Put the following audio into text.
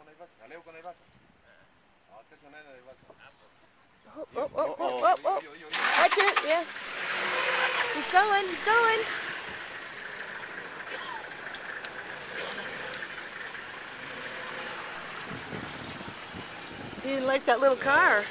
con el con el vaso. Oh, oh, oh, oh, oh, Watch it, yeah. He's going, he's going. He didn't like that little car.